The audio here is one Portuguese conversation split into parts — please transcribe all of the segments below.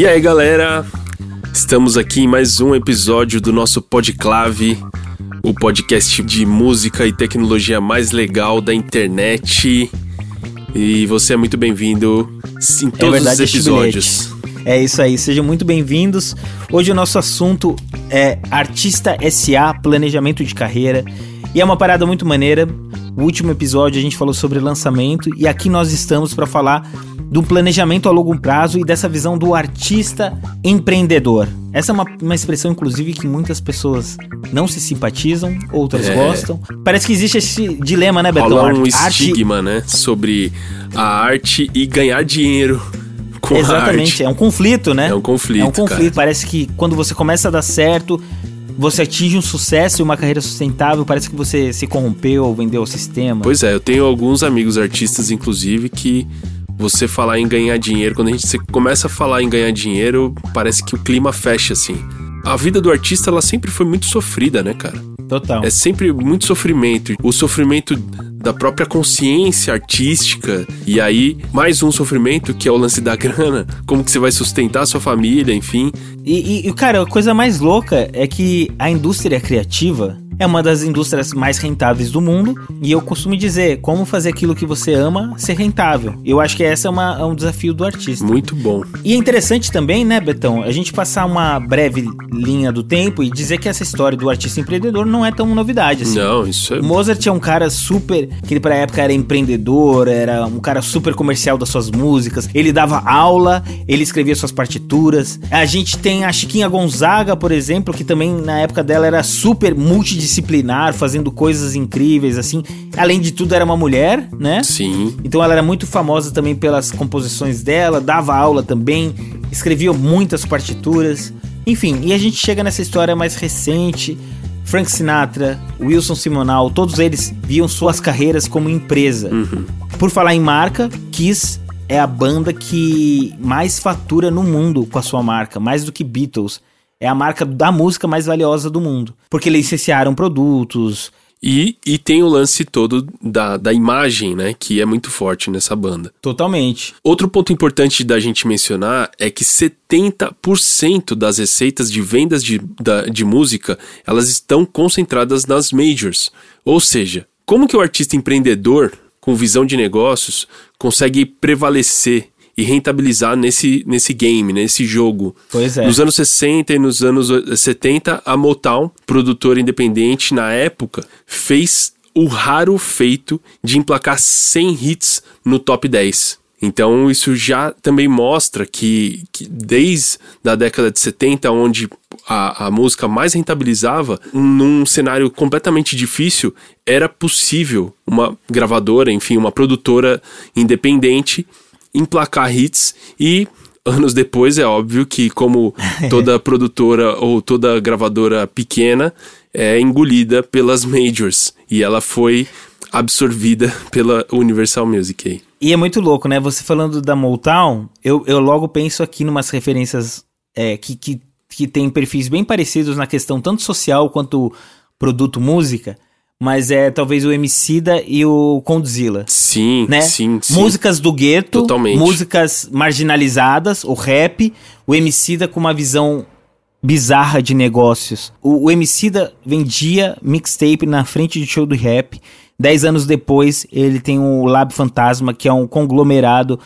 E aí, galera? Estamos aqui em mais um episódio do nosso Podclave, o podcast de música e tecnologia mais legal da internet. E você é muito bem-vindo em todos verdade, os episódios. É isso aí, sejam muito bem-vindos. Hoje o nosso assunto é Artista SA, planejamento de carreira. E é uma parada muito maneira. O último episódio a gente falou sobre lançamento e aqui nós estamos para falar do planejamento a longo prazo e dessa visão do artista empreendedor. Essa é uma, uma expressão, inclusive, que muitas pessoas não se simpatizam, outras é. gostam. Parece que existe esse dilema, né, Betão? Rola um arte... estigma, né, sobre a arte e ganhar dinheiro com Exatamente, é um conflito, né? É um conflito, É um conflito. Cara. Parece que quando você começa a dar certo, você atinge um sucesso e uma carreira sustentável, parece que você se corrompeu ou vendeu o sistema. Pois é, eu tenho alguns amigos artistas, inclusive, que você falar em ganhar dinheiro, quando a gente começa a falar em ganhar dinheiro, parece que o clima fecha assim. A vida do artista, ela sempre foi muito sofrida, né, cara? Total. É sempre muito sofrimento. O sofrimento da própria consciência artística. E aí, mais um sofrimento que é o lance da grana. Como que você vai sustentar a sua família, enfim. E, e cara, a coisa mais louca é que a indústria criativa é uma das indústrias mais rentáveis do mundo e eu costumo dizer como fazer aquilo que você ama ser rentável. Eu acho que esse é, uma, é um desafio do artista. Muito bom. E é interessante também, né, Betão, a gente passar uma breve linha do tempo e dizer que essa história do artista empreendedor não é tão novidade assim. Não, isso é. Mozart é um cara super, que ele pra época era empreendedor, era um cara super comercial das suas músicas. Ele dava aula, ele escrevia suas partituras. A gente tem a Chiquinha Gonzaga, por exemplo, que também na época dela era super multidisciplinar disciplinar, fazendo coisas incríveis, assim. Além de tudo, era uma mulher, né? Sim. Então ela era muito famosa também pelas composições dela, dava aula também, escrevia muitas partituras. Enfim, e a gente chega nessa história mais recente. Frank Sinatra, Wilson Simonal, todos eles viam suas carreiras como empresa. Uhum. Por falar em marca, Kiss é a banda que mais fatura no mundo com a sua marca, mais do que Beatles é a marca da música mais valiosa do mundo. Porque licenciaram produtos. E, e tem o lance todo da, da imagem, né? Que é muito forte nessa banda. Totalmente. Outro ponto importante da gente mencionar é que 70% das receitas de vendas de, da, de música elas estão concentradas nas majors. Ou seja, como que o artista empreendedor com visão de negócios consegue prevalecer e rentabilizar nesse, nesse game, nesse jogo. Pois é. Nos anos 60 e nos anos 70, a Motown, produtora independente na época, fez o raro feito de emplacar 100 hits no top 10. Então isso já também mostra que, que desde a década de 70, onde a, a música mais rentabilizava, num cenário completamente difícil, era possível uma gravadora, enfim, uma produtora independente emplacar hits e anos depois é óbvio que como toda produtora ou toda gravadora pequena é engolida pelas majors e ela foi absorvida pela Universal Music aí. E é muito louco, né? Você falando da Motown, eu, eu logo penso aqui numas referências é, que, que, que tem perfis bem parecidos na questão tanto social quanto produto música mas é talvez o Emicida e o Condzilla. Sim, né? sim, sim. Músicas do gueto, Totalmente. músicas marginalizadas, o rap, o Emicida com uma visão bizarra de negócios. O, o Emicida vendia mixtape na frente de show do rap. Dez anos depois, ele tem o Lab Fantasma, que é um conglomerado,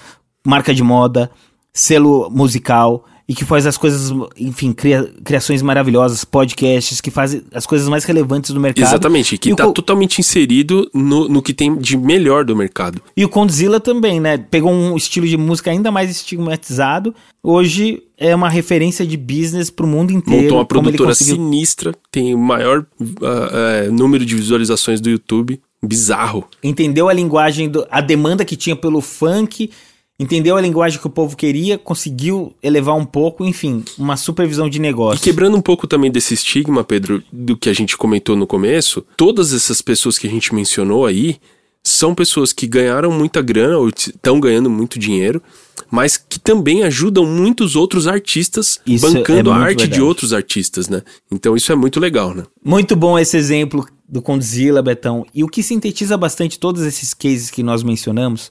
marca de moda, selo musical, e que faz as coisas, enfim, cria, criações maravilhosas, podcasts, que faz as coisas mais relevantes do mercado. Exatamente, que está totalmente inserido no, no que tem de melhor do mercado. E o Condzilla também, né? Pegou um estilo de música ainda mais estigmatizado. Hoje é uma referência de business para o mundo inteiro. Montou uma produtora conseguiu... sinistra, tem o maior uh, uh, número de visualizações do YouTube. Bizarro. Entendeu a linguagem, do, a demanda que tinha pelo funk entendeu a linguagem que o povo queria, conseguiu elevar um pouco, enfim, uma supervisão de negócio. E quebrando um pouco também desse estigma, Pedro, do que a gente comentou no começo, todas essas pessoas que a gente mencionou aí são pessoas que ganharam muita grana ou estão ganhando muito dinheiro, mas que também ajudam muitos outros artistas isso bancando é a arte verdade. de outros artistas, né? Então isso é muito legal, né? Muito bom esse exemplo do Condzilla, Betão. E o que sintetiza bastante todos esses cases que nós mencionamos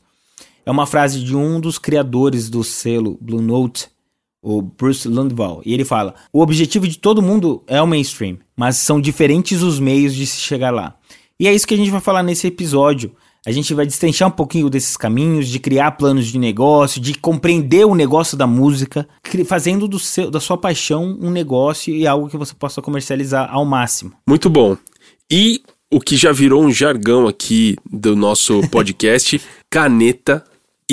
é uma frase de um dos criadores do selo Blue Note, o Bruce Lundvall, e ele fala: o objetivo de todo mundo é o mainstream, mas são diferentes os meios de se chegar lá. E é isso que a gente vai falar nesse episódio. A gente vai destrinchar um pouquinho desses caminhos, de criar planos de negócio, de compreender o negócio da música, fazendo do seu, da sua paixão um negócio e algo que você possa comercializar ao máximo. Muito bom. E o que já virou um jargão aqui do nosso podcast, caneta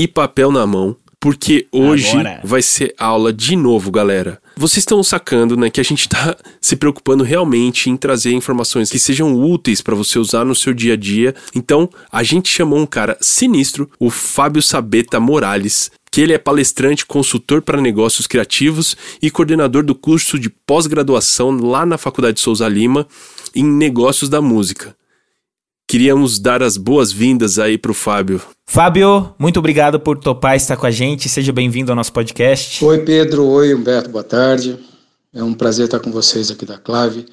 e papel na mão. Porque hoje Agora. vai ser aula de novo, galera. Vocês estão sacando, né, que a gente tá se preocupando realmente em trazer informações que sejam úteis para você usar no seu dia a dia. Então, a gente chamou um cara sinistro, o Fábio Sabeta Morales, que ele é palestrante, consultor para negócios criativos e coordenador do curso de pós-graduação lá na Faculdade Souza Lima em negócios da música. Queríamos dar as boas-vindas aí para o Fábio. Fábio, muito obrigado por topar estar com a gente. Seja bem-vindo ao nosso podcast. Oi, Pedro. Oi, Humberto. Boa tarde. É um prazer estar com vocês aqui da Clave.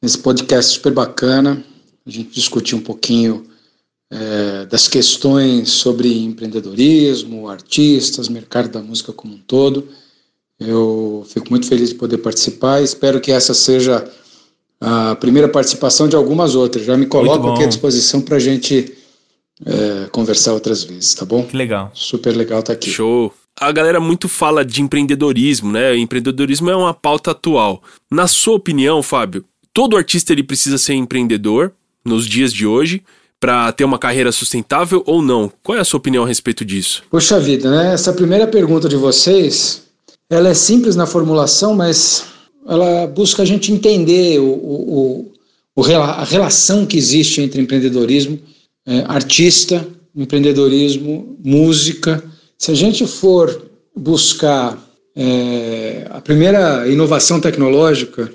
Nesse podcast super bacana, a gente discutiu um pouquinho é, das questões sobre empreendedorismo, artistas, mercado da música como um todo. Eu fico muito feliz de poder participar. Espero que essa seja a primeira participação de algumas outras. Já me coloco aqui à disposição para a gente é, conversar outras vezes, tá bom? Que legal. Super legal estar tá aqui. Show. A galera muito fala de empreendedorismo, né? empreendedorismo é uma pauta atual. Na sua opinião, Fábio, todo artista ele precisa ser empreendedor nos dias de hoje para ter uma carreira sustentável ou não? Qual é a sua opinião a respeito disso? Poxa vida, né? Essa primeira pergunta de vocês, ela é simples na formulação, mas ela busca a gente entender o, o, o, a relação que existe entre empreendedorismo, é, artista, empreendedorismo, música. Se a gente for buscar é, a primeira inovação tecnológica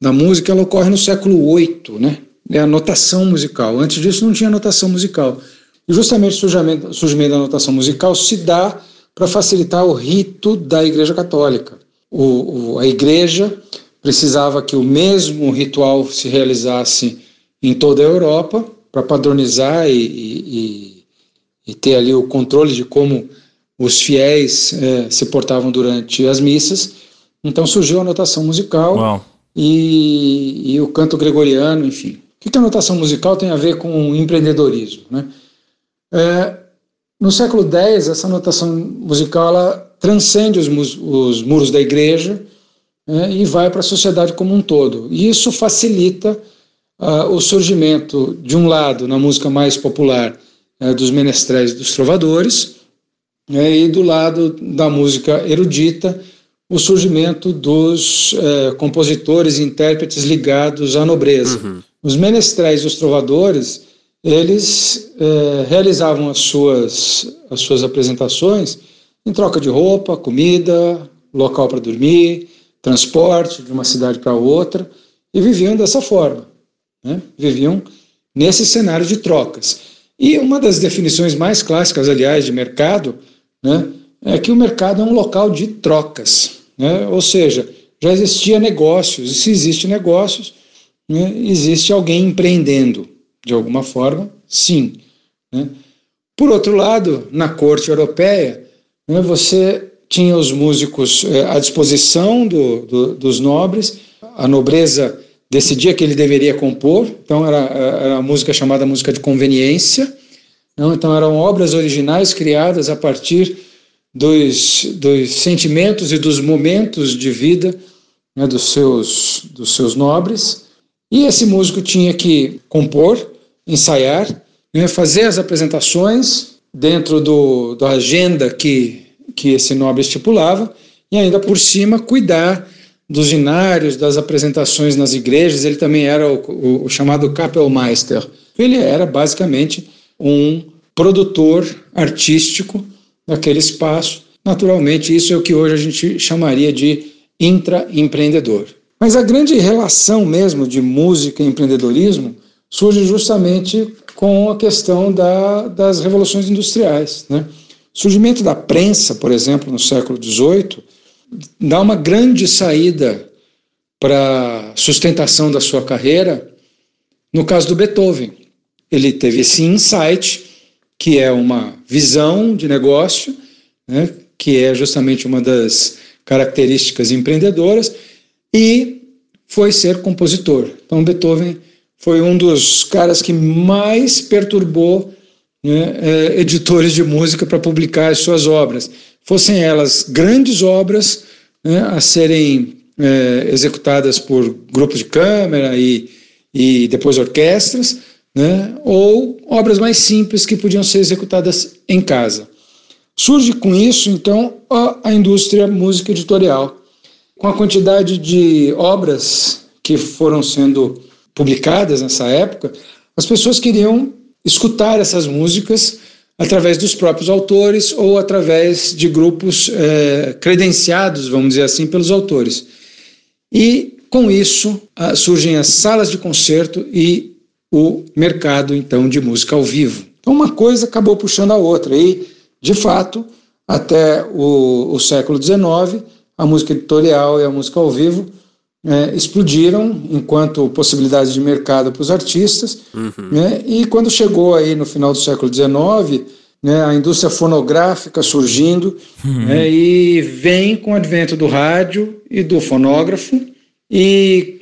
da música, ela ocorre no século VIII, né? É a notação musical. Antes disso não tinha notação musical. E justamente o surgimento, surgimento da notação musical se dá para facilitar o rito da Igreja Católica o, o, a igreja precisava que o mesmo ritual se realizasse em toda a Europa para padronizar e, e, e, ter ali o controle de como os fiéis é, se portavam durante as missas. Então surgiu a notação musical e, e, o canto gregoriano, enfim. O que a notação musical tem a ver com empreendedorismo? Né? É, no século X, essa notação musical ela transcende os, os muros da igreja né, e vai para a sociedade como um todo. E isso facilita uh, o surgimento, de um lado, na música mais popular, uh, dos menestréis e dos trovadores, né, e do lado da música erudita, o surgimento dos uh, compositores e intérpretes ligados à nobreza. Uhum. Os menestréis e os trovadores, eles eh, realizavam as suas, as suas apresentações em troca de roupa, comida, local para dormir, transporte de uma cidade para outra, e viviam dessa forma. Né? Viviam nesse cenário de trocas. E uma das definições mais clássicas, aliás, de mercado, né, é que o mercado é um local de trocas. Né? Ou seja, já existia negócios, e se existe negócios, né, existe alguém empreendendo, de alguma forma, sim. Né? Por outro lado, na corte europeia, né, você tinha os músicos é, à disposição do, do, dos nobres, a nobreza decidia que ele deveria compor, então era, era a música chamada música de conveniência, não? então eram obras originais criadas a partir dos, dos sentimentos e dos momentos de vida né, dos, seus, dos seus nobres, e esse músico tinha que compor, ensaiar, né, fazer as apresentações, dentro do, da agenda que, que esse nobre estipulava, e ainda por cima cuidar dos inários, das apresentações nas igrejas. Ele também era o, o, o chamado Kapellmeister. Ele era basicamente um produtor artístico daquele espaço. Naturalmente, isso é o que hoje a gente chamaria de intraempreendedor. Mas a grande relação mesmo de música e empreendedorismo surge justamente com a questão da, das revoluções industriais. Né? O surgimento da prensa, por exemplo, no século XVIII, dá uma grande saída para sustentação da sua carreira. No caso do Beethoven, ele teve esse insight, que é uma visão de negócio, né, que é justamente uma das características empreendedoras e foi ser compositor. Então, Beethoven foi um dos caras que mais perturbou né, é, editores de música para publicar as suas obras. Fossem elas grandes obras né, a serem é, executadas por grupos de câmara e, e depois orquestras, né, ou obras mais simples que podiam ser executadas em casa. Surge com isso, então, a, a indústria música editorial, com a quantidade de obras que foram sendo publicadas nessa época, as pessoas queriam escutar essas músicas através dos próprios autores ou através de grupos é, credenciados, vamos dizer assim, pelos autores. E com isso surgem as salas de concerto e o mercado então de música ao vivo. Então uma coisa acabou puxando a outra e, de fato, até o, o século XIX, a música editorial e a música ao vivo é, explodiram enquanto possibilidades de mercado para os artistas. Uhum. Né? E quando chegou aí no final do século XIX, né, a indústria fonográfica surgindo uhum. né, e vem com o advento do rádio e do fonógrafo e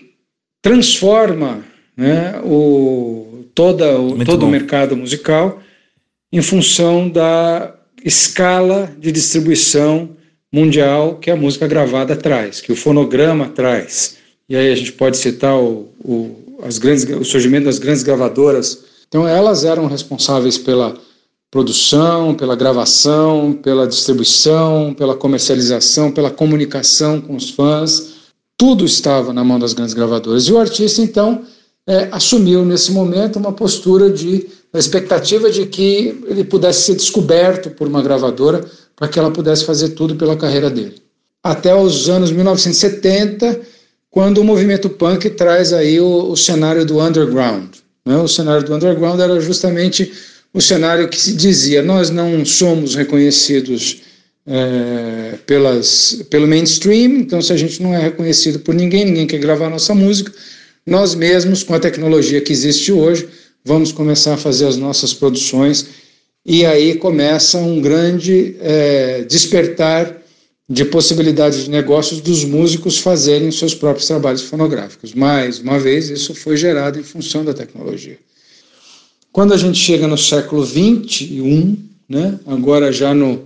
transforma né, o, toda, o, todo bom. o mercado musical em função da escala de distribuição mundial que a música gravada traz, que o fonograma traz. E aí a gente pode citar o, o, as grandes, o surgimento das grandes gravadoras. Então elas eram responsáveis pela produção, pela gravação, pela distribuição, pela comercialização, pela comunicação com os fãs. Tudo estava na mão das grandes gravadoras. E o artista, então, é, assumiu nesse momento uma postura de a expectativa de que ele pudesse ser descoberto por uma gravadora para que ela pudesse fazer tudo pela carreira dele. Até os anos 1970, quando o movimento punk traz aí o, o cenário do underground. Né? O cenário do underground era justamente o cenário que se dizia: nós não somos reconhecidos é, pelas, pelo mainstream, então se a gente não é reconhecido por ninguém, ninguém quer gravar nossa música, nós mesmos, com a tecnologia que existe hoje, vamos começar a fazer as nossas produções e aí começa um grande é, despertar de possibilidades de negócios dos músicos fazerem seus próprios trabalhos fonográficos. Mais uma vez, isso foi gerado em função da tecnologia. Quando a gente chega no século XXI, né, agora já no,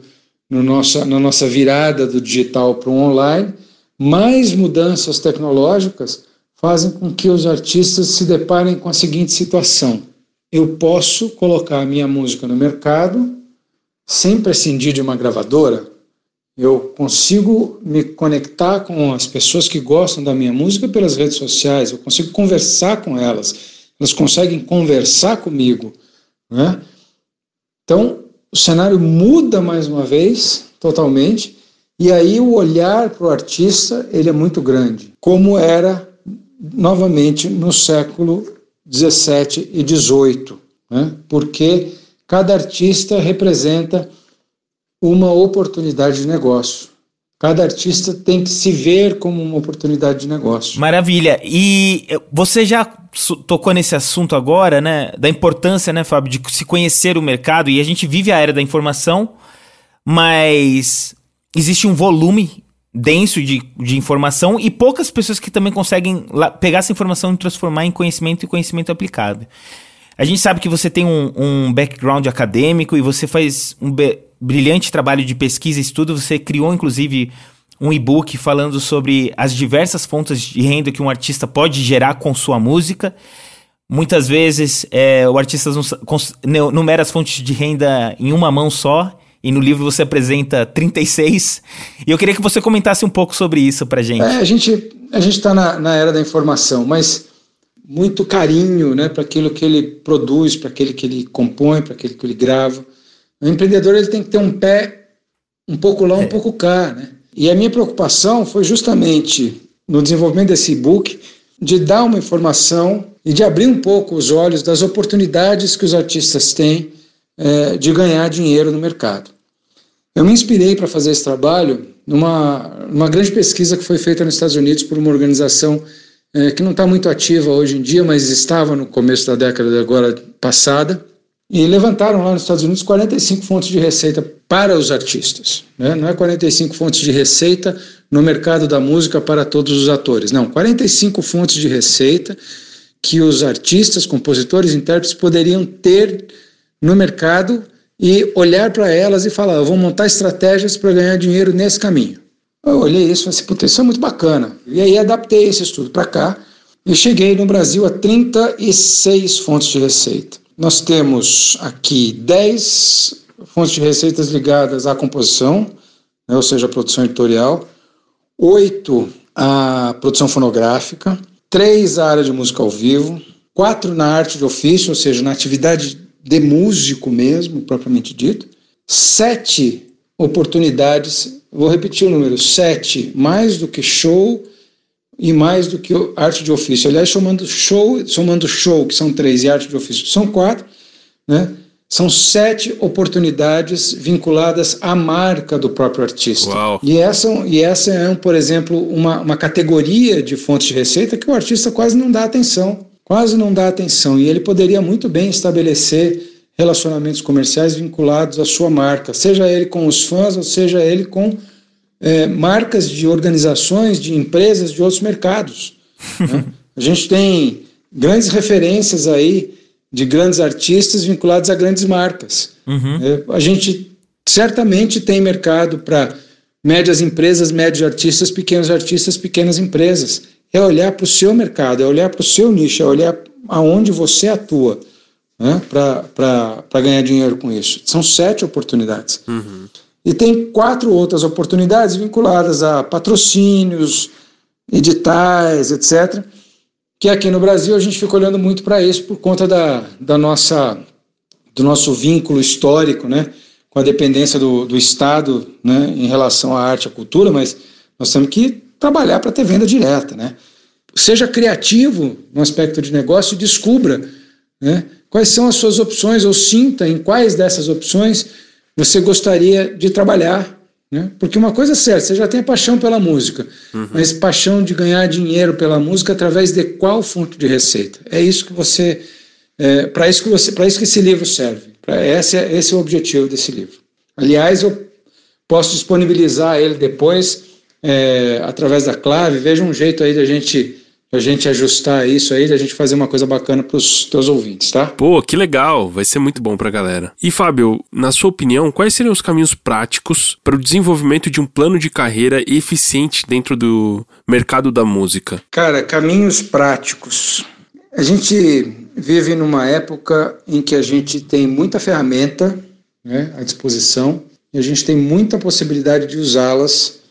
no nossa, na nossa virada do digital para o online, mais mudanças tecnológicas fazem com que os artistas se deparem com a seguinte situação: eu posso colocar a minha música no mercado sem prescindir de uma gravadora. Eu consigo me conectar com as pessoas que gostam da minha música pelas redes sociais, eu consigo conversar com elas, elas conseguem conversar comigo. Né? Então, o cenário muda mais uma vez, totalmente, e aí o olhar para o artista ele é muito grande, como era novamente no século 17 e 18, né? porque cada artista representa uma oportunidade de negócio. Cada artista tem que se ver como uma oportunidade de negócio. Maravilha. E você já tocou nesse assunto agora, né? Da importância, né, Fábio, de se conhecer o mercado. E a gente vive a era da informação, mas existe um volume denso de, de informação e poucas pessoas que também conseguem pegar essa informação e transformar em conhecimento e conhecimento aplicado. A gente sabe que você tem um, um background acadêmico e você faz um brilhante trabalho de pesquisa e estudo. Você criou, inclusive, um e-book falando sobre as diversas fontes de renda que um artista pode gerar com sua música. Muitas vezes é, o artista numera as fontes de renda em uma mão só e no livro você apresenta 36. E eu queria que você comentasse um pouco sobre isso para gente. É, a gente a gente está na, na era da informação, mas muito carinho né, para aquilo que ele produz, para aquele que ele compõe, para aquele que ele grava. O empreendedor ele tem que ter um pé um pouco lá, um é. pouco cá. Né? E a minha preocupação foi justamente no desenvolvimento desse e-book de dar uma informação e de abrir um pouco os olhos das oportunidades que os artistas têm é, de ganhar dinheiro no mercado. Eu me inspirei para fazer esse trabalho numa, numa grande pesquisa que foi feita nos Estados Unidos por uma organização é, que não está muito ativa hoje em dia, mas estava no começo da década agora passada, e levantaram lá nos Estados Unidos 45 fontes de receita para os artistas. Né? Não é 45 fontes de receita no mercado da música para todos os atores. Não, 45 fontes de receita que os artistas, compositores, intérpretes poderiam ter no mercado e olhar para elas e falar: eu vou montar estratégias para ganhar dinheiro nesse caminho. Eu olhei isso e falei assim: Puta, isso é muito bacana. E aí adaptei esse estudo para cá e cheguei no Brasil a 36 fontes de receita. Nós temos aqui 10 fontes de receitas ligadas à composição, né, ou seja, à produção editorial, 8 à produção fonográfica, 3 à área de música ao vivo, 4 na arte de ofício, ou seja, na atividade de músico mesmo, propriamente dito, 7 oportunidades, vou repetir o número, 7, mais do que show e mais do que arte de ofício. Aliás, somando show, somando show, que são três, e arte de ofício, são quatro, né? São sete oportunidades vinculadas à marca do próprio artista. Uau. E essa, e essa é, por exemplo, uma, uma categoria de fontes de receita que o artista quase não dá atenção. Quase não dá atenção. E ele poderia muito bem estabelecer relacionamentos comerciais vinculados à sua marca, seja ele com os fãs, ou seja ele com é, marcas de organizações, de empresas de outros mercados. Né? A gente tem grandes referências aí de grandes artistas vinculados a grandes marcas. Uhum. É, a gente certamente tem mercado para médias empresas, médios artistas, pequenos artistas, pequenas empresas. É olhar para o seu mercado, é olhar para o seu nicho, é olhar aonde você atua né, para ganhar dinheiro com isso. São sete oportunidades. Uhum. E tem quatro outras oportunidades vinculadas a patrocínios, editais, etc. Que aqui no Brasil a gente fica olhando muito para isso por conta da, da nossa, do nosso vínculo histórico, né? Com a dependência do, do Estado né, em relação à arte e à cultura, mas nós temos que trabalhar para ter venda direta, né? Seja criativo no aspecto de negócio e descubra né, quais são as suas opções ou sinta em quais dessas opções você gostaria de trabalhar. Né? Porque uma coisa é certa, você já tem paixão pela música, uhum. mas paixão de ganhar dinheiro pela música através de qual fonte de receita? É isso que você. É, para isso que você, para isso que esse livro serve. esse, é, esse é o objetivo desse livro. Aliás, eu posso disponibilizar ele depois é, através da clave. Veja um jeito aí da gente a gente ajustar isso aí, a gente fazer uma coisa bacana para os teus ouvintes, tá? Pô, que legal, vai ser muito bom para a galera. E Fábio, na sua opinião, quais seriam os caminhos práticos para o desenvolvimento de um plano de carreira eficiente dentro do mercado da música? Cara, caminhos práticos. A gente vive numa época em que a gente tem muita ferramenta né, à disposição e a gente tem muita possibilidade de usá-las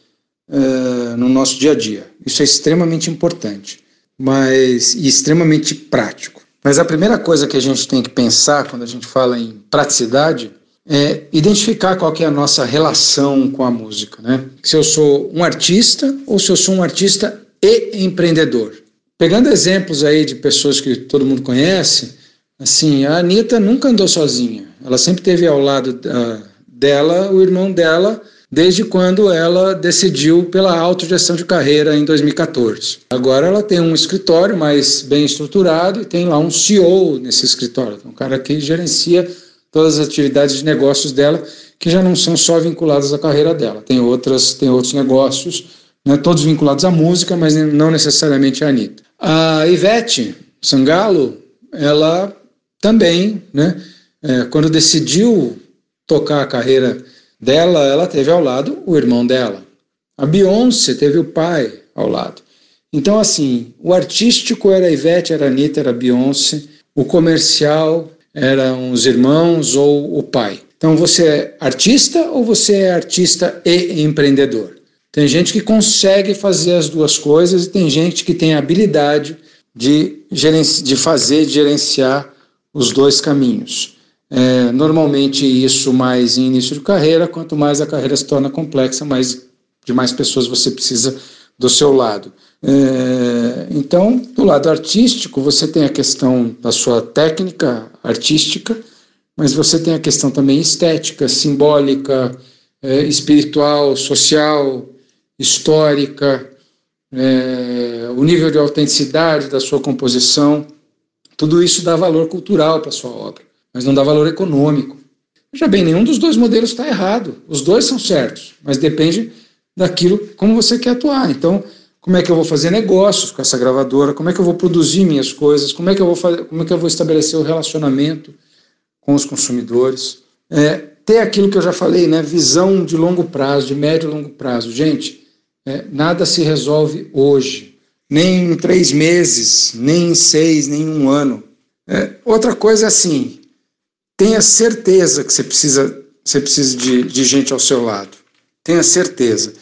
uh, no nosso dia a dia. Isso é extremamente importante mas e extremamente prático. Mas a primeira coisa que a gente tem que pensar quando a gente fala em praticidade é identificar qual que é a nossa relação com a música, né? Se eu sou um artista ou se eu sou um artista e empreendedor. Pegando exemplos aí de pessoas que todo mundo conhece, assim, a Anitta nunca andou sozinha. Ela sempre teve ao lado uh, dela o irmão dela desde quando ela decidiu pela autogestão de carreira em 2014. Agora ela tem um escritório mais bem estruturado e tem lá um CEO nesse escritório, um cara que gerencia todas as atividades de negócios dela, que já não são só vinculadas à carreira dela. Tem outras, tem outros negócios, né, todos vinculados à música, mas não necessariamente à Anitta. A Ivete Sangalo, ela também, né, é, quando decidiu tocar a carreira dela, ela teve ao lado o irmão dela. A Beyoncé teve o pai ao lado. Então, assim, o artístico era a Ivete, era a Anitta, era a Beyoncé, o comercial eram os irmãos ou o pai. Então, você é artista ou você é artista e empreendedor? Tem gente que consegue fazer as duas coisas e tem gente que tem a habilidade de, de fazer, de gerenciar os dois caminhos. É, normalmente isso mais em início de carreira, quanto mais a carreira se torna complexa, mais de mais pessoas você precisa do seu lado. É, então, do lado artístico, você tem a questão da sua técnica artística, mas você tem a questão também estética, simbólica, é, espiritual, social, histórica, é, o nível de autenticidade da sua composição. Tudo isso dá valor cultural para a sua obra. Mas não dá valor econômico. Veja bem, nenhum dos dois modelos está errado. Os dois são certos, mas depende daquilo como você quer atuar. Então, como é que eu vou fazer negócios com essa gravadora? Como é que eu vou produzir minhas coisas? Como é que eu vou fazer, como é que eu vou estabelecer o relacionamento com os consumidores? É, ter aquilo que eu já falei, né? Visão de longo prazo, de médio e longo prazo. Gente, é, nada se resolve hoje, nem em três meses, nem em seis, nem em um ano. É, outra coisa é assim, tenha certeza que você precisa, você precisa de, de gente ao seu lado. Tenha certeza.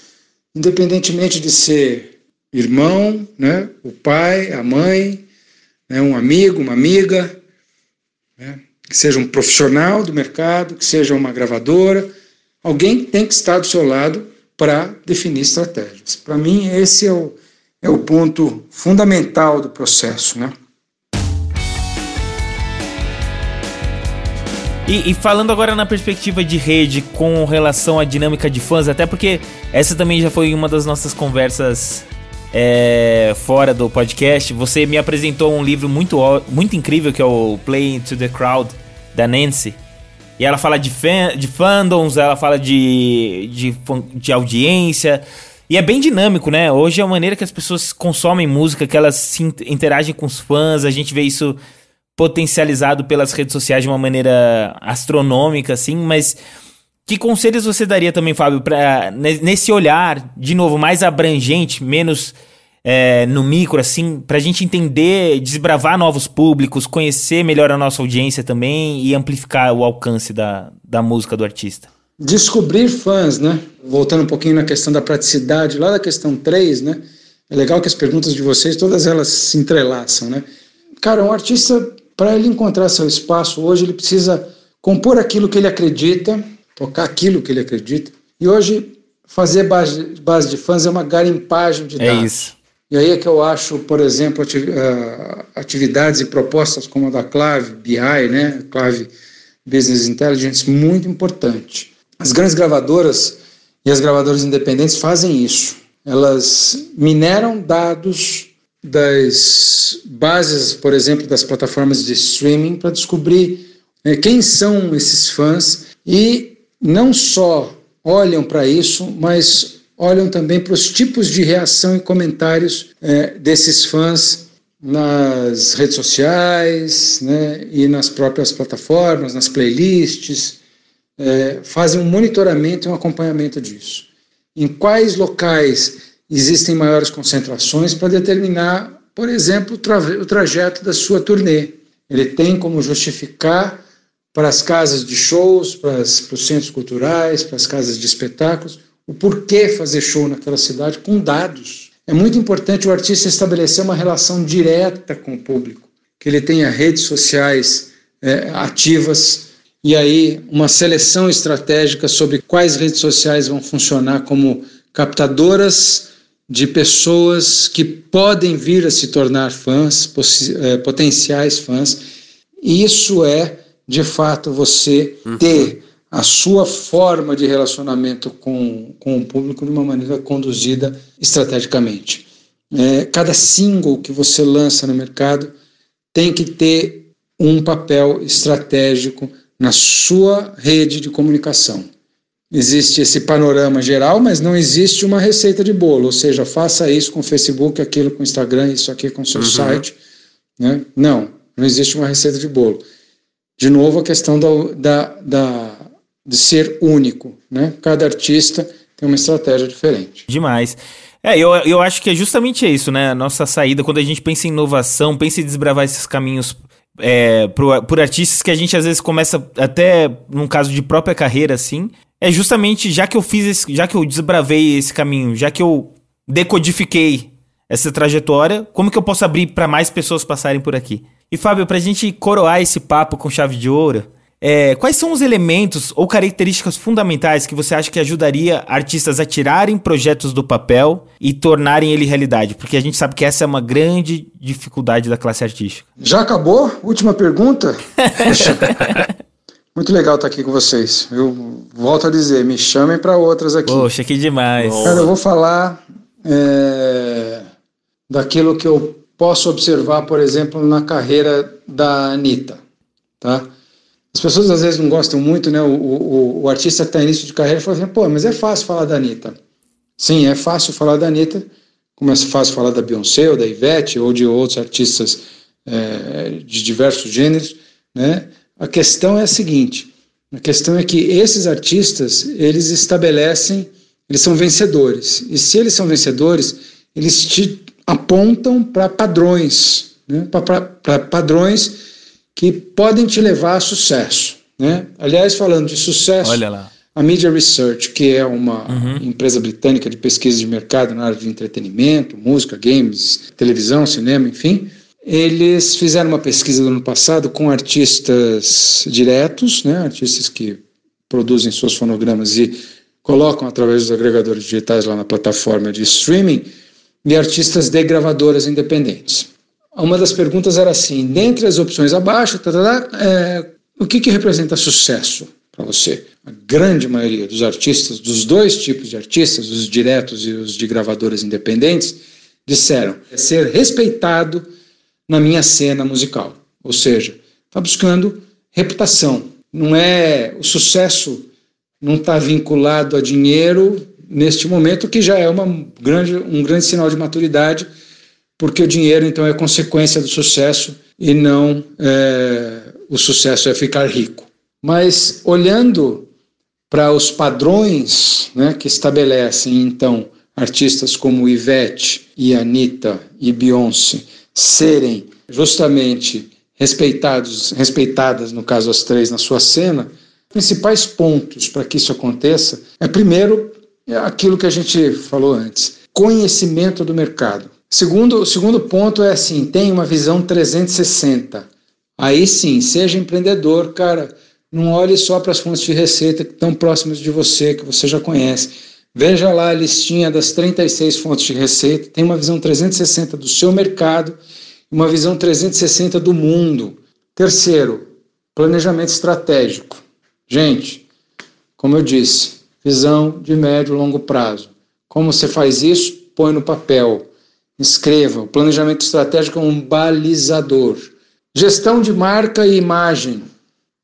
Independentemente de ser irmão, né, o pai, a mãe, né, um amigo, uma amiga, né, que seja um profissional do mercado, que seja uma gravadora, alguém tem que estar do seu lado para definir estratégias. Para mim, esse é o, é o ponto fundamental do processo. Né? E, e, falando agora na perspectiva de rede com relação à dinâmica de fãs, até porque essa também já foi uma das nossas conversas é, fora do podcast. Você me apresentou um livro muito, muito incrível que é o Play to the Crowd da Nancy. E ela fala de, fan, de fandoms, ela fala de, de, de audiência. E é bem dinâmico, né? Hoje é a maneira que as pessoas consomem música, que elas se interagem com os fãs, a gente vê isso potencializado pelas redes sociais de uma maneira astronômica, assim, mas que conselhos você daria também, Fábio, para nesse olhar, de novo, mais abrangente, menos é, no micro, assim, para a gente entender, desbravar novos públicos, conhecer melhor a nossa audiência também e amplificar o alcance da, da música do artista? Descobrir fãs, né? Voltando um pouquinho na questão da praticidade, lá da questão 3, né? É legal que as perguntas de vocês, todas elas se entrelaçam, né? Cara, um artista para ele encontrar seu espaço hoje, ele precisa compor aquilo que ele acredita, tocar aquilo que ele acredita. E hoje, fazer base, base de fãs é uma garimpagem de é dados. É isso. E aí é que eu acho, por exemplo, eh, atividades e propostas como a da Clave BI, né, Clave Business Intelligence, muito importante. As grandes gravadoras e as gravadoras independentes fazem isso. Elas mineram dados das bases, por exemplo, das plataformas de streaming para descobrir né, quem são esses fãs e não só olham para isso, mas olham também para os tipos de reação e comentários é, desses fãs nas redes sociais né, e nas próprias plataformas, nas playlists, é, fazem um monitoramento e um acompanhamento disso. Em quais locais existem maiores concentrações para determinar, por exemplo, o, tra o trajeto da sua turnê. Ele tem como justificar para as casas de shows, para, as, para os centros culturais, para as casas de espetáculos, o porquê fazer show naquela cidade com dados. É muito importante o artista estabelecer uma relação direta com o público, que ele tenha redes sociais é, ativas e aí uma seleção estratégica sobre quais redes sociais vão funcionar como captadoras de pessoas que podem vir a se tornar fãs, é, potenciais fãs. Isso é, de fato, você uhum. ter a sua forma de relacionamento com, com o público de uma maneira conduzida estrategicamente. É, cada single que você lança no mercado tem que ter um papel estratégico na sua rede de comunicação. Existe esse panorama geral, mas não existe uma receita de bolo, ou seja, faça isso com o Facebook, aquilo com o Instagram, isso aqui com o seu uhum. site. Né? Não, não existe uma receita de bolo. De novo, a questão da, da, da, de ser único. Né? Cada artista tem uma estratégia diferente. Demais. É, eu, eu acho que é justamente isso, né? A nossa saída, quando a gente pensa em inovação, pensa em desbravar esses caminhos é, por, por artistas que a gente às vezes começa até num caso de própria carreira, assim, é justamente já que eu fiz esse, já que eu desbravei esse caminho, já que eu decodifiquei essa trajetória, como que eu posso abrir para mais pessoas passarem por aqui? E Fábio, para a gente coroar esse papo com chave de ouro, é, quais são os elementos ou características fundamentais que você acha que ajudaria artistas a tirarem projetos do papel e tornarem ele realidade? Porque a gente sabe que essa é uma grande dificuldade da classe artística. Já acabou? Última pergunta? Muito legal estar aqui com vocês. Eu volto a dizer, me chamem para outras aqui. Poxa, que demais. Cara, eu vou falar é, daquilo que eu posso observar, por exemplo, na carreira da Anitta. Tá? As pessoas às vezes não gostam muito, né? O, o, o artista que está início de carreira fala assim, pô, mas é fácil falar da Anitta. Sim, é fácil falar da Anitta, como é fácil falar da Beyoncé ou da Ivete ou de outros artistas é, de diversos gêneros, né? A questão é a seguinte, a questão é que esses artistas, eles estabelecem, eles são vencedores. E se eles são vencedores, eles te apontam para padrões, né? para padrões que podem te levar a sucesso. Né? Aliás, falando de sucesso, a Media Research, que é uma uhum. empresa britânica de pesquisa de mercado na área de entretenimento, música, games, televisão, cinema, enfim, eles fizeram uma pesquisa no ano passado com artistas diretos, né, artistas que produzem seus fonogramas e colocam através dos agregadores digitais lá na plataforma de streaming, e artistas de gravadoras independentes. Uma das perguntas era assim: dentre as opções abaixo, é, o que, que representa sucesso para você? A grande maioria dos artistas, dos dois tipos de artistas, os diretos e os de gravadoras independentes, disseram ser respeitado na minha cena musical. Ou seja, está buscando reputação. Não é o sucesso não está vinculado a dinheiro neste momento, que já é uma grande, um grande sinal de maturidade, porque o dinheiro então é consequência do sucesso e não é, o sucesso é ficar rico. Mas olhando para os padrões né, que estabelecem então artistas como Ivete e Anitta e Beyoncé serem justamente respeitados, respeitadas, no caso as três, na sua cena, principais pontos para que isso aconteça é, primeiro, é aquilo que a gente falou antes, conhecimento do mercado. Segundo, o segundo ponto é assim, tem uma visão 360. Aí sim, seja empreendedor, cara, não olhe só para as fontes de receita que estão próximas de você, que você já conhece. Veja lá a listinha das 36 fontes de receita, tem uma visão 360 do seu mercado uma visão 360 do mundo. Terceiro, planejamento estratégico. Gente, como eu disse, visão de médio e longo prazo. Como você faz isso? Põe no papel. Escreva. O planejamento estratégico é um balizador. Gestão de marca e imagem.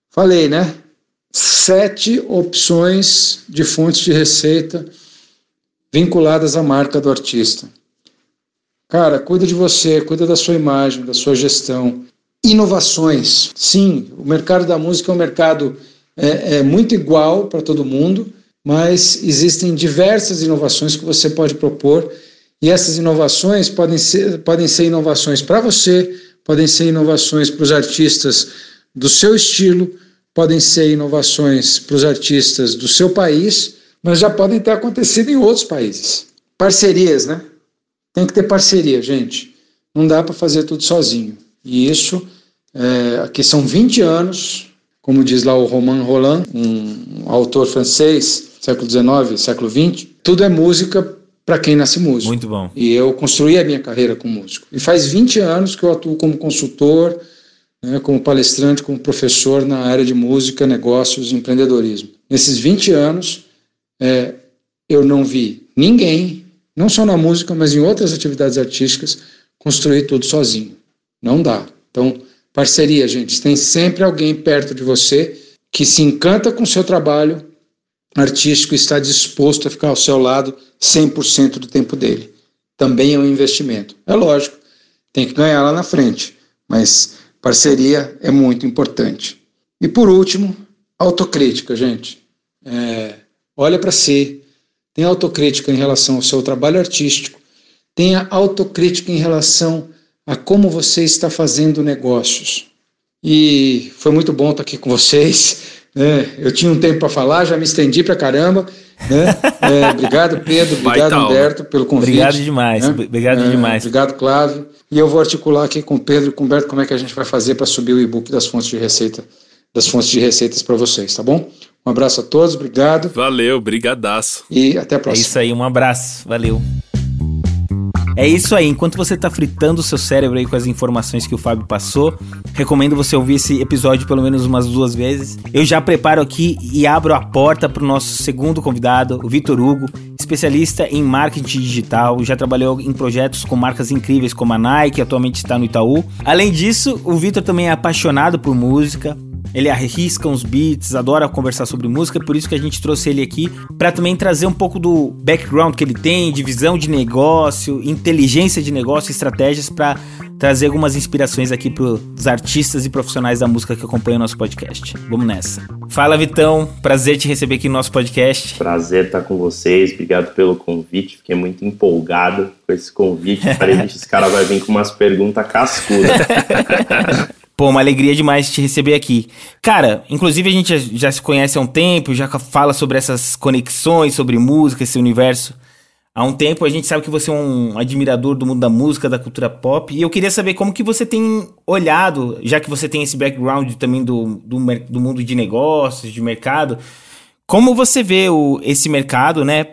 Falei, né? Sete opções de fontes de receita vinculadas à marca do artista. Cara, cuida de você, cuida da sua imagem, da sua gestão. Inovações. Sim, o mercado da música é um mercado é, é muito igual para todo mundo, mas existem diversas inovações que você pode propor e essas inovações podem ser, podem ser inovações para você, podem ser inovações para os artistas do seu estilo, podem ser inovações para os artistas do seu país, mas já podem ter acontecido em outros países. Parcerias, né? Tem que ter parceria, gente. Não dá para fazer tudo sozinho. E isso, é, aqui são 20 anos, como diz lá o Romain Roland, um autor francês, século XIX, século XX, tudo é música para quem nasce músico. Muito bom. E eu construí a minha carreira como músico. E faz 20 anos que eu atuo como consultor, né, como palestrante, como professor na área de música, negócios e empreendedorismo. Nesses 20 anos, é, eu não vi ninguém não só na música, mas em outras atividades artísticas, construir tudo sozinho. Não dá. Então, parceria, gente. Tem sempre alguém perto de você que se encanta com o seu trabalho artístico e está disposto a ficar ao seu lado 100% do tempo dele. Também é um investimento. É lógico, tem que ganhar lá na frente, mas parceria é muito importante. E por último, autocrítica, gente. É, olha para si, Tenha autocrítica em relação ao seu trabalho artístico, tenha autocrítica em relação a como você está fazendo negócios. E foi muito bom estar aqui com vocês. Né? Eu tinha um tempo para falar, já me estendi para caramba. Né? É, obrigado, Pedro. Obrigado, Humberto, pelo convite. Obrigado demais. Né? Obrigado é, demais. Obrigado, Clávio. E eu vou articular aqui com o Pedro e com o Humberto como é que a gente vai fazer para subir o e-book das fontes de receita, das fontes de receitas para vocês, tá bom? Um abraço a todos, obrigado. Valeu, brigadaço. E até a próxima. É isso aí, um abraço, valeu. É isso aí, enquanto você está fritando o seu cérebro aí com as informações que o Fábio passou, recomendo você ouvir esse episódio pelo menos umas duas vezes. Eu já preparo aqui e abro a porta para o nosso segundo convidado, o Vitor Hugo, especialista em marketing digital, já trabalhou em projetos com marcas incríveis como a Nike, atualmente está no Itaú. Além disso, o Vitor também é apaixonado por música, ele arrisca uns beats, adora conversar sobre música, por isso que a gente trouxe ele aqui para também trazer um pouco do background que ele tem, de visão de negócio, inteligência de negócio, estratégias para trazer algumas inspirações aqui para os artistas e profissionais da música que acompanham o nosso podcast. Vamos nessa. Fala, Vitão. Prazer te receber aqui no nosso podcast. Prazer estar com vocês. Obrigado pelo convite. Fiquei muito empolgado com esse convite. Falei, que esse cara vai vir com umas perguntas cascudas. Pô, uma alegria demais te receber aqui. Cara, inclusive a gente já, se conhece há um tempo, já fala sobre essas conexões, sobre música, esse universo. Há um tempo a gente sabe que você é um admirador do mundo da música, da cultura pop, e eu queria saber como que você tem olhado, já que você tem esse background também do, do, do mundo de negócios, de mercado, como você vê o, esse mercado, né?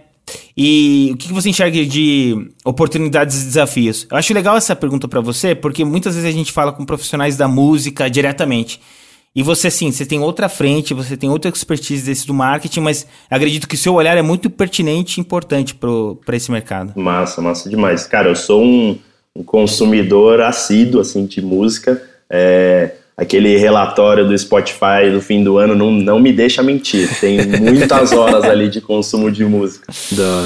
E o que você enxerga de oportunidades e desafios? Eu acho legal essa pergunta para você, porque muitas vezes a gente fala com profissionais da música diretamente. E você, sim, você tem outra frente, você tem outra expertise desse do marketing, mas acredito que o seu olhar é muito pertinente e importante para esse mercado. Massa, massa demais. Cara, eu sou um, um consumidor assíduo, assim, de música. É, aquele relatório do Spotify do fim do ano não, não me deixa mentir. Tem muitas horas ali de consumo de música.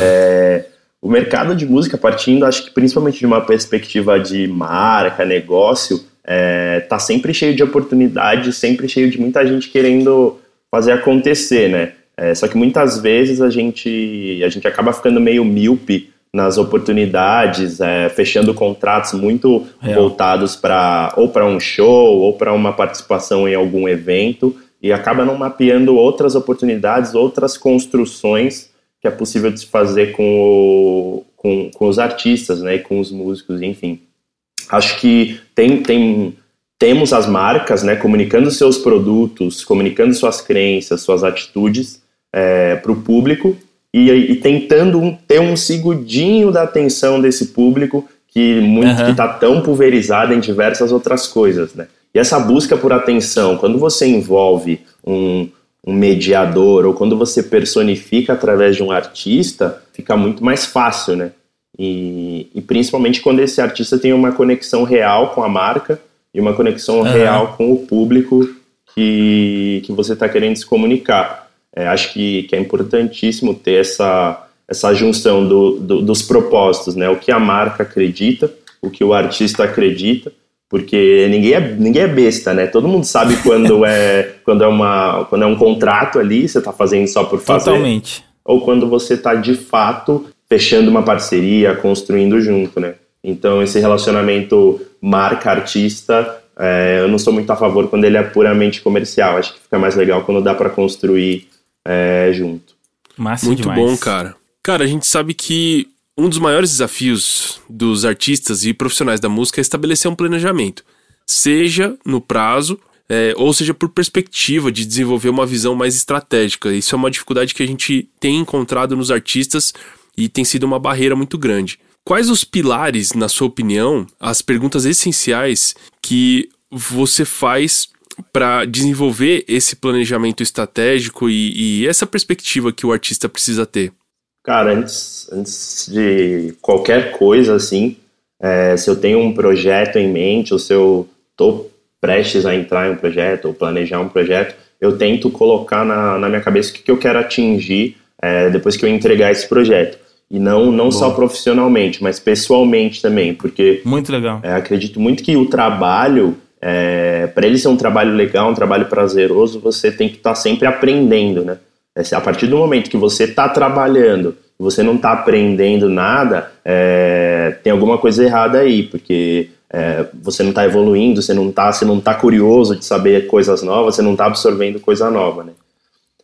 É, o mercado de música, partindo, acho que principalmente de uma perspectiva de marca, negócio, é, tá sempre cheio de oportunidades, sempre cheio de muita gente querendo fazer acontecer, né? É, só que muitas vezes a gente, a gente acaba ficando meio míope nas oportunidades, é, fechando contratos muito Real. voltados para ou para um show ou para uma participação em algum evento e acaba não mapeando outras oportunidades, outras construções que é possível de se fazer com, o, com, com os artistas, né, e com os músicos, enfim. Acho que tem, tem temos as marcas, né, comunicando seus produtos, comunicando suas crenças, suas atitudes é, para o público e, e tentando um, ter um segundinho da atenção desse público que muito uhum. está tão pulverizado em diversas outras coisas, né? E essa busca por atenção, quando você envolve um, um mediador ou quando você personifica através de um artista, fica muito mais fácil, né? E, e, principalmente quando esse artista tem uma conexão real com a marca e uma conexão uhum. real com o público que, que você está querendo se comunicar. É, acho que, que é importantíssimo ter essa, essa junção do, do, dos propósitos, né? O que a marca acredita, o que o artista acredita, porque ninguém é, ninguém é besta, né? Todo mundo sabe quando é, quando é, uma, quando é um contrato ali, você está fazendo só por fazer. Totalmente. Ou quando você está de fato fechando uma parceria, construindo junto, né? Então esse relacionamento marca-artista é, eu não sou muito a favor quando ele é puramente comercial. Acho que fica mais legal quando dá para construir é, junto. Massa Muito demais. bom, cara. Cara, a gente sabe que um dos maiores desafios dos artistas e profissionais da música é estabelecer um planejamento, seja no prazo, é, ou seja por perspectiva de desenvolver uma visão mais estratégica. Isso é uma dificuldade que a gente tem encontrado nos artistas e tem sido uma barreira muito grande. Quais os pilares, na sua opinião, as perguntas essenciais que você faz para desenvolver esse planejamento estratégico e, e, essa perspectiva que o artista precisa ter? Cara, antes, antes de qualquer coisa assim, é, se eu tenho um projeto em mente, ou se eu estou prestes a entrar em um projeto ou planejar um projeto, eu tento colocar na, na minha cabeça o que, que eu quero atingir é, depois que eu entregar esse projeto. E não, não só profissionalmente, mas pessoalmente também, porque. Muito legal. É, acredito muito que o trabalho é, para ele ser um trabalho legal, um trabalho prazeroso, você tem que estar tá sempre aprendendo, né? É, a partir do momento que você está trabalhando você não está aprendendo nada, é, tem alguma coisa errada aí, porque é, você não está evoluindo, você não está você não tá curioso de saber coisas novas, você não está absorvendo coisa nova, né?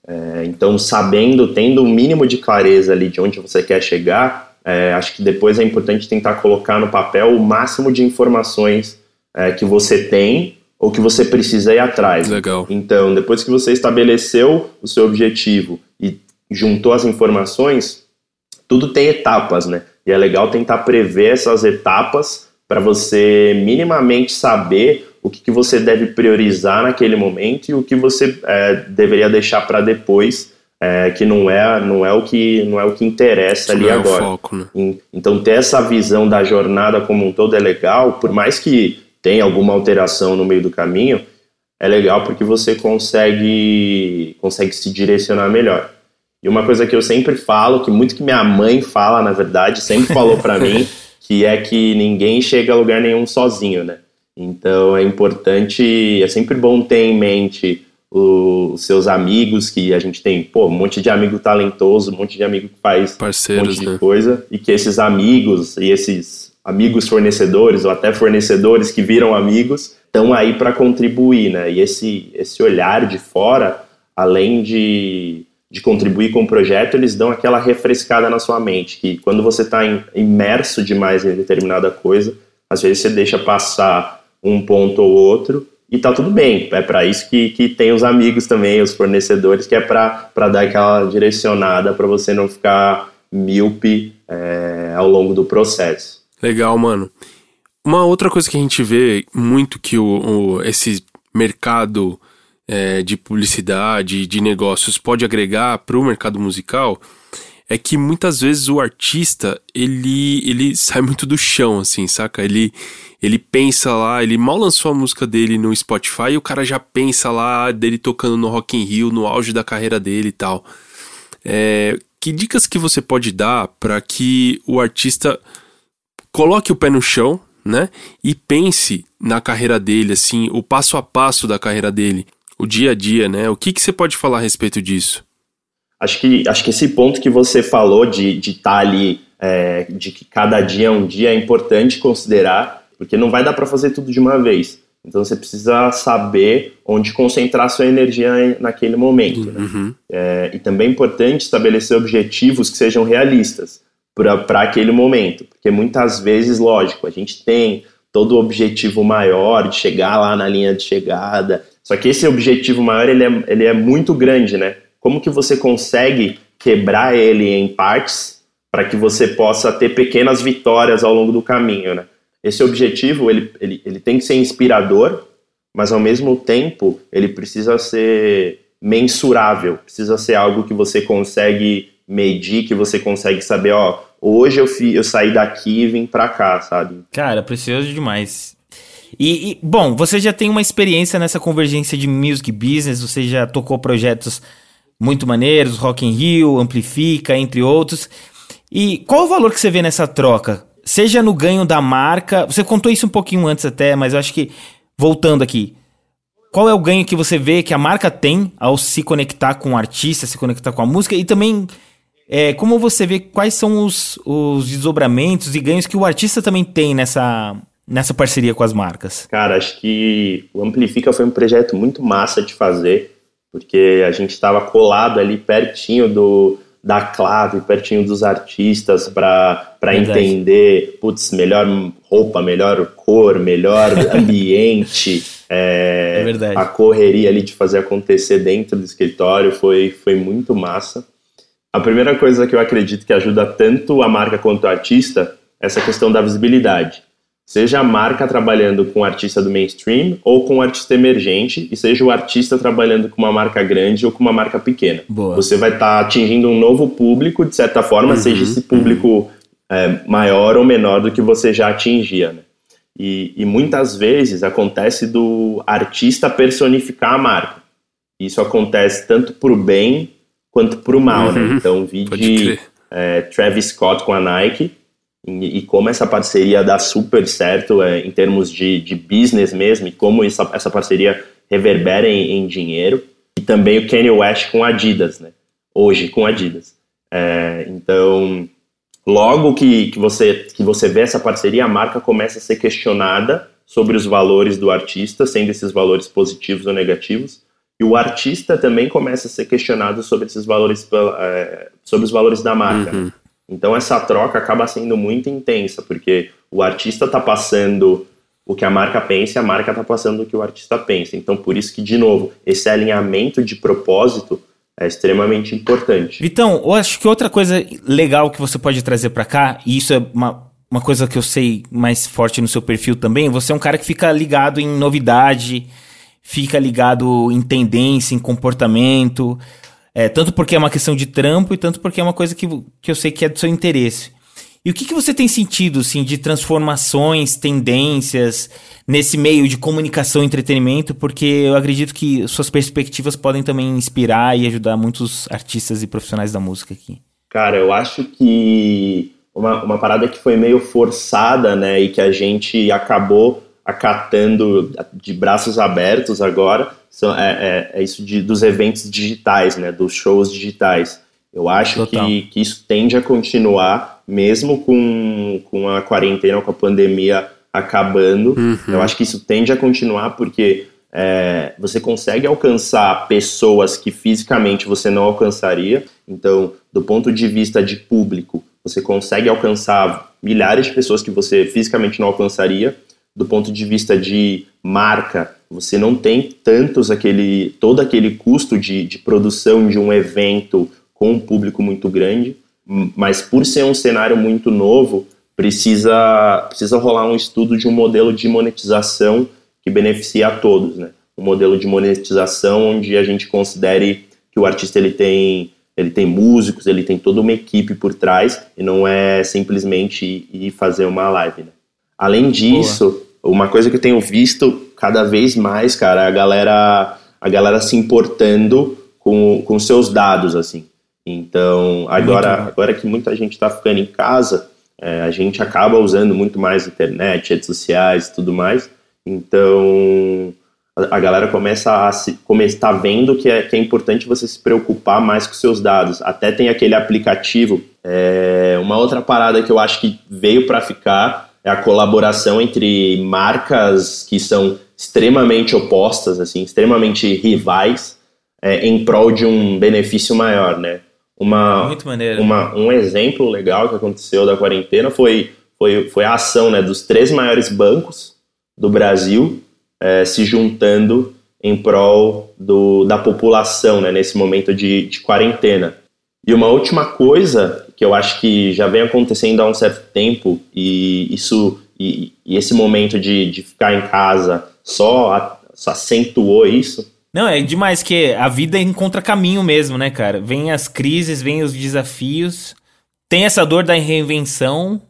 É, então, sabendo, tendo um mínimo de clareza ali de onde você quer chegar, é, acho que depois é importante tentar colocar no papel o máximo de informações é, que você tem ou que você precisa ir atrás. Legal. Então, depois que você estabeleceu o seu objetivo e juntou as informações, tudo tem etapas, né? E é legal tentar prever essas etapas para você minimamente saber o que, que, você deve priorizar naquele momento e o que você é, deveria deixar para depois, é, que não é, não é o que não é o que interessa ali é agora. Foco, né? Então ter essa visão da jornada como um todo é legal, por mais que tem alguma alteração no meio do caminho, é legal porque você consegue, consegue se direcionar melhor. E uma coisa que eu sempre falo, que muito que minha mãe fala, na verdade, sempre falou para mim, que é que ninguém chega a lugar nenhum sozinho, né? Então é importante, é sempre bom ter em mente os seus amigos, que a gente tem, pô, um monte de amigo talentoso, um monte de amigo que faz Parceiros, um monte né? de coisa, e que esses amigos e esses amigos fornecedores, ou até fornecedores que viram amigos, estão aí para contribuir, né? E esse, esse olhar de fora, além de, de contribuir com o projeto, eles dão aquela refrescada na sua mente, que quando você está imerso demais em determinada coisa, às vezes você deixa passar um ponto ou outro e tá tudo bem. É para isso que, que tem os amigos também, os fornecedores, que é para dar aquela direcionada para você não ficar míope é, ao longo do processo. Legal, mano. Uma outra coisa que a gente vê muito que o, o esse mercado é, de publicidade, de negócios pode agregar para o mercado musical é que muitas vezes o artista ele, ele sai muito do chão, assim, saca? Ele, ele pensa lá, ele mal lançou a música dele no Spotify e o cara já pensa lá dele tocando no Rock in Rio, no auge da carreira dele e tal. É, que dicas que você pode dar para que o artista coloque o pé no chão, né? E pense na carreira dele, assim, o passo a passo da carreira dele, o dia a dia, né? O que, que você pode falar a respeito disso? Acho que, acho que esse ponto que você falou de estar de tá ali, é, de que cada dia é um dia, é importante considerar, porque não vai dar para fazer tudo de uma vez. Então você precisa saber onde concentrar sua energia naquele momento. Né? Uhum. É, e também é importante estabelecer objetivos que sejam realistas para aquele momento, porque muitas vezes, lógico, a gente tem todo o objetivo maior de chegar lá na linha de chegada, só que esse objetivo maior ele é, ele é muito grande, né? Como que você consegue quebrar ele em partes para que você possa ter pequenas vitórias ao longo do caminho, né? Esse objetivo ele, ele, ele tem que ser inspirador, mas ao mesmo tempo ele precisa ser mensurável, precisa ser algo que você consegue medir, que você consegue saber, ó, hoje eu, fi, eu saí daqui e vim pra cá, sabe? Cara, precioso demais. E, e, bom, você já tem uma experiência nessa convergência de music business, você já tocou projetos muito maneiros, Rock in Rio, Amplifica, entre outros. E qual o valor que você vê nessa troca? Seja no ganho da marca, você contou isso um pouquinho antes até, mas eu acho que voltando aqui, qual é o ganho que você vê que a marca tem ao se conectar com o artista, se conectar com a música e também é, como você vê quais são os, os desdobramentos e ganhos que o artista também tem nessa, nessa parceria com as marcas? Cara, acho que o Amplifica foi um projeto muito massa de fazer, porque a gente estava colado ali pertinho do, da clave, pertinho dos artistas para entender, putz, melhor roupa, melhor cor, melhor ambiente. É, é a correria ali de fazer acontecer dentro do escritório foi, foi muito massa. A primeira coisa que eu acredito que ajuda tanto a marca quanto o artista é essa questão da visibilidade. Seja a marca trabalhando com um artista do mainstream ou com um artista emergente, e seja o artista trabalhando com uma marca grande ou com uma marca pequena. Boa. Você vai estar tá atingindo um novo público, de certa forma, uhum, seja esse público uhum. é, maior ou menor do que você já atingia. Né? E, e muitas vezes acontece do artista personificar a marca. Isso acontece tanto para o bem quanto para o mal. Né? Uhum. Então, vi de é, Travis Scott com a Nike e, e, como essa parceria dá super certo é, em termos de, de business mesmo, e como essa, essa parceria reverbera em, em, dinheiro. E também o Kanye West com Adidas, né? Hoje com Adidas. É, então, logo que, que, você, que você vê essa parceria, a marca começa a ser questionada sobre os valores do artista, sendo esses valores positivos ou negativos. E o artista também começa a ser questionado sobre esses valores, é, sobre os valores da marca. Uhum. Então essa troca acaba sendo muito intensa, porque o artista está passando o que a marca pensa e a marca está passando o que o artista pensa. Então por isso que, de novo, esse alinhamento de propósito é extremamente importante. Vitão, eu acho que outra coisa legal que você pode trazer para cá, e isso é uma, uma coisa que eu sei mais forte no seu perfil também, você é um cara que fica ligado em novidade, fica ligado em tendência, em comportamento, é, tanto porque é uma questão de trampo e tanto porque é uma coisa que, que eu sei que é do seu interesse. E o que, que você tem sentido, assim, de transformações, tendências nesse meio de comunicação e entretenimento? Porque eu acredito que suas perspectivas podem também inspirar e ajudar muitos artistas e profissionais da música aqui. Cara, eu acho que uma, uma parada que foi meio forçada, né, e que a gente acabou acatando de braços abertos agora, são, é, é, é isso de, dos eventos digitais, né, dos shows digitais. Eu acho que, que isso tende a continuar, mesmo com, com a quarentena, com a pandemia acabando. Uhum. Eu acho que isso tende a continuar porque é, você consegue alcançar pessoas que fisicamente você não alcançaria. Então, do ponto de vista de público, você consegue alcançar milhares de pessoas que você fisicamente não alcançaria. Do ponto de vista de marca, você não tem tantos aquele todo aquele custo de, de produção de um evento com um público muito grande, mas por ser um cenário muito novo, precisa, precisa rolar um estudo de um modelo de monetização que beneficie a todos, né? Um modelo de monetização onde a gente considere que o artista ele tem ele tem músicos, ele tem toda uma equipe por trás e não é simplesmente ir fazer uma live. Né? Além disso, Boa. Uma coisa que eu tenho visto cada vez mais, cara, é a galera a galera se importando com, com seus dados, assim. Então, agora, agora que muita gente está ficando em casa, é, a gente acaba usando muito mais internet, redes sociais e tudo mais. Então, a, a galera começa a se, começa, tá vendo que é, que é importante você se preocupar mais com seus dados. Até tem aquele aplicativo. É, uma outra parada que eu acho que veio para ficar é a colaboração entre marcas que são extremamente opostas, assim, extremamente rivais, é, em prol de um benefício maior, né? Uma, Muito maneiro. Uma, um exemplo legal que aconteceu da quarentena foi, foi, foi a ação né, dos três maiores bancos do Brasil é, se juntando em prol do, da população né, nesse momento de, de quarentena. E uma última coisa que eu acho que já vem acontecendo há um certo tempo e isso e, e esse momento de, de ficar em casa só, só acentuou isso não, é demais que a vida encontra caminho mesmo, né, cara? Vem as crises, vem os desafios, tem essa dor da reinvenção,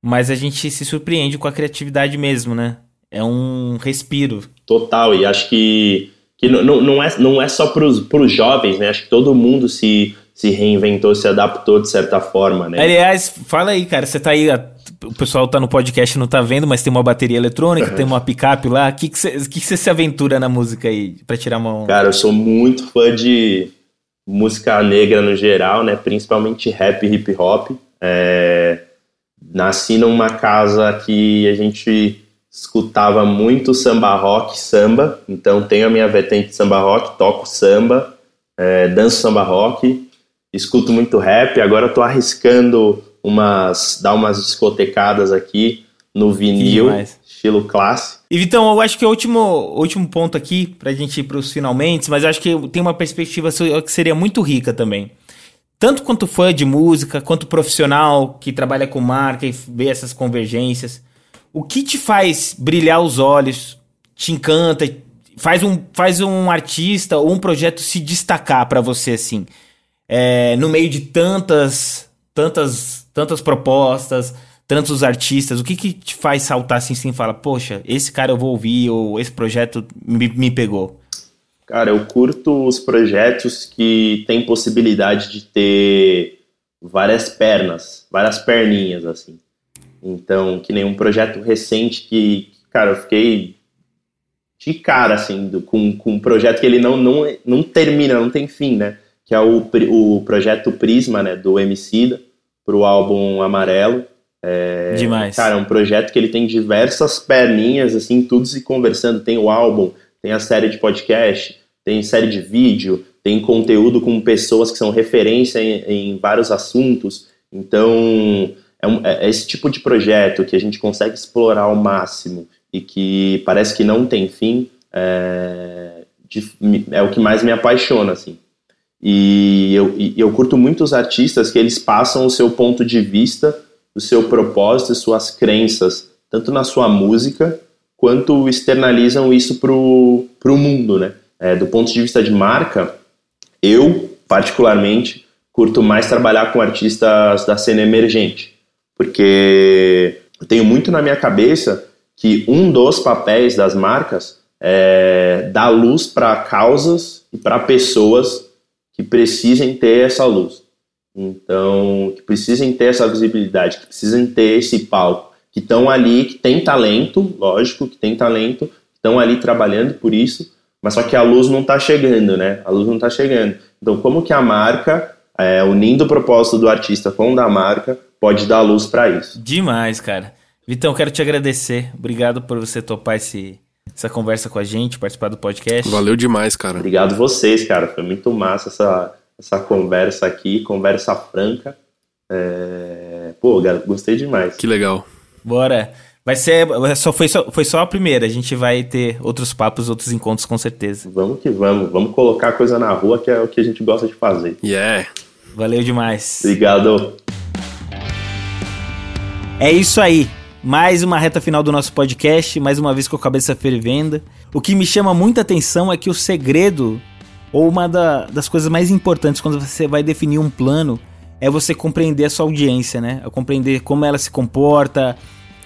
mas a gente se surpreende com a criatividade mesmo, né? É um respiro. Total, e acho que, que não, não, é, não é só para os jovens, né? Acho que todo mundo se, se reinventou, se adaptou de certa forma, né? Aliás, fala aí, cara, você tá aí o pessoal tá no podcast e não tá vendo, mas tem uma bateria eletrônica, uhum. tem uma picape lá. O que você que que se aventura na música aí, pra tirar uma Cara, eu sou muito fã de música negra no geral, né? Principalmente rap e hip hop. É... Nasci numa casa que a gente escutava muito samba rock, samba. Então tenho a minha vertente de samba rock, toco samba, é, danço samba rock, escuto muito rap. Agora tô arriscando umas dar umas discotecadas aqui no vinil, estilo classe. E Vitão, eu acho que é o último, último ponto aqui, pra gente ir pros finalmente, mas eu acho que tem uma perspectiva que seria muito rica também. Tanto quanto fã de música, quanto profissional que trabalha com marca e vê essas convergências. O que te faz brilhar os olhos, te encanta, faz um, faz um artista ou um projeto se destacar para você, assim, é, no meio de tantas, tantas tantas propostas, tantos artistas, o que que te faz saltar assim, assim, fala, poxa, esse cara eu vou ouvir, ou esse projeto me, me pegou? Cara, eu curto os projetos que têm possibilidade de ter várias pernas, várias perninhas, assim. Então, que nem um projeto recente que, cara, eu fiquei de cara, assim, do, com, com um projeto que ele não, não, não termina, não tem fim, né? Que é o, o projeto Prisma, né, do Emicida pro álbum Amarelo. É, Demais. Cara, é um projeto que ele tem diversas perninhas, assim, tudo se conversando. Tem o álbum, tem a série de podcast, tem série de vídeo, tem conteúdo com pessoas que são referência em, em vários assuntos. Então, é, um, é, esse tipo de projeto que a gente consegue explorar ao máximo e que parece que não tem fim, é, de, é o que mais me apaixona, assim. E eu, e eu curto muito os artistas que eles passam o seu ponto de vista, o seu propósito e suas crenças, tanto na sua música, quanto externalizam isso pro, pro mundo, né? É, do ponto de vista de marca, eu, particularmente, curto mais trabalhar com artistas da cena emergente, Porque eu tenho muito na minha cabeça que um dos papéis das marcas é dar luz para causas e para pessoas que precisem ter essa luz. Então, que precisem ter essa visibilidade, que precisem ter esse palco, que estão ali, que tem talento, lógico, que tem talento, estão ali trabalhando por isso, mas só que a luz não está chegando, né? A luz não está chegando. Então, como que a marca, é, unindo o propósito do artista com o da marca, pode dar luz para isso? Demais, cara. Vitão, quero te agradecer. Obrigado por você topar esse, essa conversa com a gente, participar do podcast. Valeu demais, cara. Obrigado vocês, cara. Foi muito massa essa, essa conversa aqui, conversa franca. É... Pô, gostei demais. Que legal. Bora. Vai ser. Só foi, só, foi só a primeira. A gente vai ter outros papos, outros encontros, com certeza. Vamos que vamos. Vamos colocar coisa na rua, que é o que a gente gosta de fazer. Yeah. Valeu demais. Obrigado. É isso aí. Mais uma reta final do nosso podcast, mais uma vez com a cabeça fervendo. O que me chama muita atenção é que o segredo, ou uma da, das coisas mais importantes quando você vai definir um plano, é você compreender a sua audiência, né? É compreender como ela se comporta,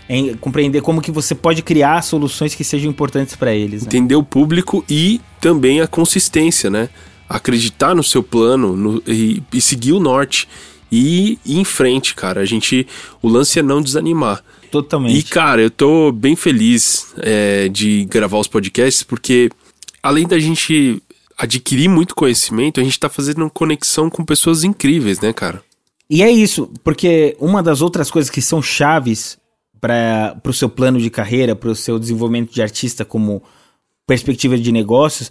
em compreender como que você pode criar soluções que sejam importantes para eles. Né? Entender o público e também a consistência, né? Acreditar no seu plano no, e, e, seguir o norte e ir em frente, cara. A gente, o lance é não desanimar. Totalmente. E cara, eu tô bem feliz é, de gravar os podcasts porque além da gente adquirir muito conhecimento, a gente tá fazendo conexão com pessoas incríveis, né, cara? E é isso, porque uma das outras coisas que são chaves para o seu plano de carreira, para o seu desenvolvimento de artista como perspectiva de negócios,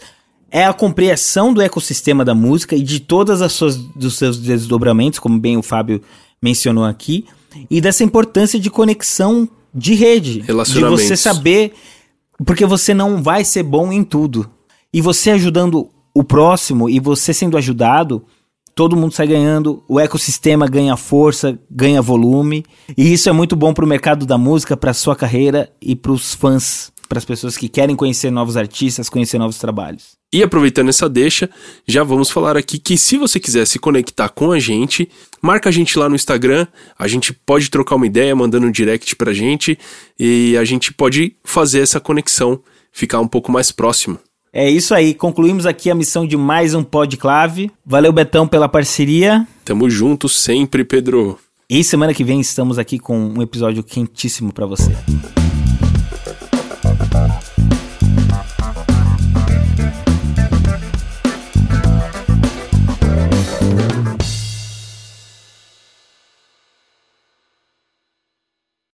é a compreensão do ecossistema da música e de todas as suas dos seus desdobramentos, como bem o Fábio mencionou aqui, e dessa importância de conexão de rede, de você saber porque você não vai ser bom em tudo. E você ajudando o próximo e você sendo ajudado, todo mundo sai ganhando, o ecossistema ganha força, ganha volume, e isso é muito bom para o mercado da música, para sua carreira e para os fãs, para as pessoas que querem conhecer novos artistas, conhecer novos trabalhos. E aproveitando essa deixa, já vamos falar aqui que se você quiser se conectar com a gente, marca a gente lá no Instagram, a gente pode trocar uma ideia mandando um direct pra gente e a gente pode fazer essa conexão, ficar um pouco mais próximo. É isso aí, concluímos aqui a missão de mais um Podclave. Valeu, Betão, pela parceria. Tamo junto sempre, Pedro. E semana que vem estamos aqui com um episódio quentíssimo para você.